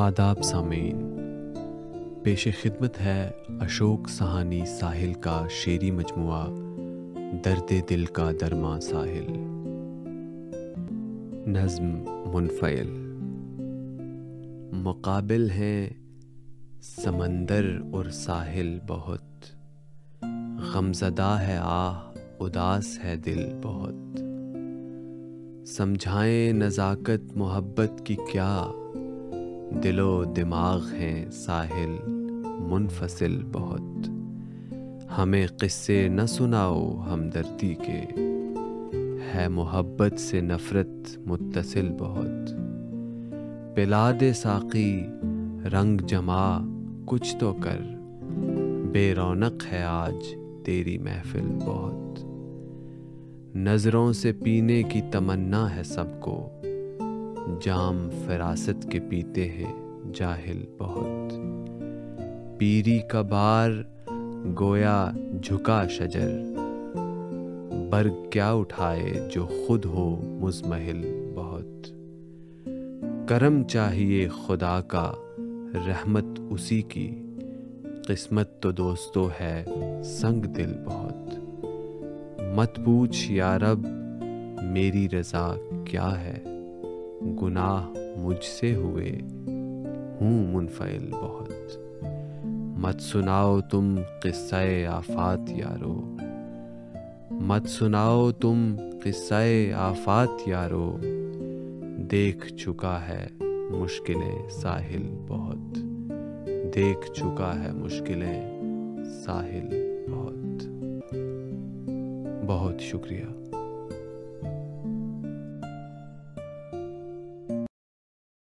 آداب سامعین۔ پیش خدمت ہے اشوک سہانی ساحل کا شعری مجموعہ، درد دل کا درما ساحل۔ نظم منفعل۔ مقابل ہیں سمندر اور ساحل بہت۔ غمزدہ ہے آہ، اداس ہے دل بہت۔ سمجھائیں نزاکت، محبت کی کیا دل و دماغ ہیں ساحل منفصل بہت۔ ہمیں قصے نہ سناؤ ہمدردی کے۔ ہے محبت سے نفرت متصل بہت۔ پلا دے ساقی رنگ جما کچھ تو کر۔ بے رونق ہے آج تیری محفل بہت۔ نظروں سے پینے کی تمنا ہے سب کو۔ جام فراست کے پیتے ہیں جاہل بہت۔ پیری کا بار گویا جھکا شجر۔ برگ کیا اٹھائے جو خود ہو مزمحل بہت۔ کرم چاہیے خدا کا، رحمت اسی کی۔ قسمت تو دوستو ہے سنگ دل بہت۔ مت پوچھ یا رب، میری رضا کیا ہے؟ گناہ مجھ سے ہوئے۔ ہوں منفعل بہت۔ مت سناؤ تم قصہ آفات یارو۔ مت سناؤ تم قصہ آفات یارو۔ دیکھ چکا ہے مشکلیں ساحل بہت۔ دیکھ چکا ہے مشکلیں ساحل بہت۔ بہت شکریہ۔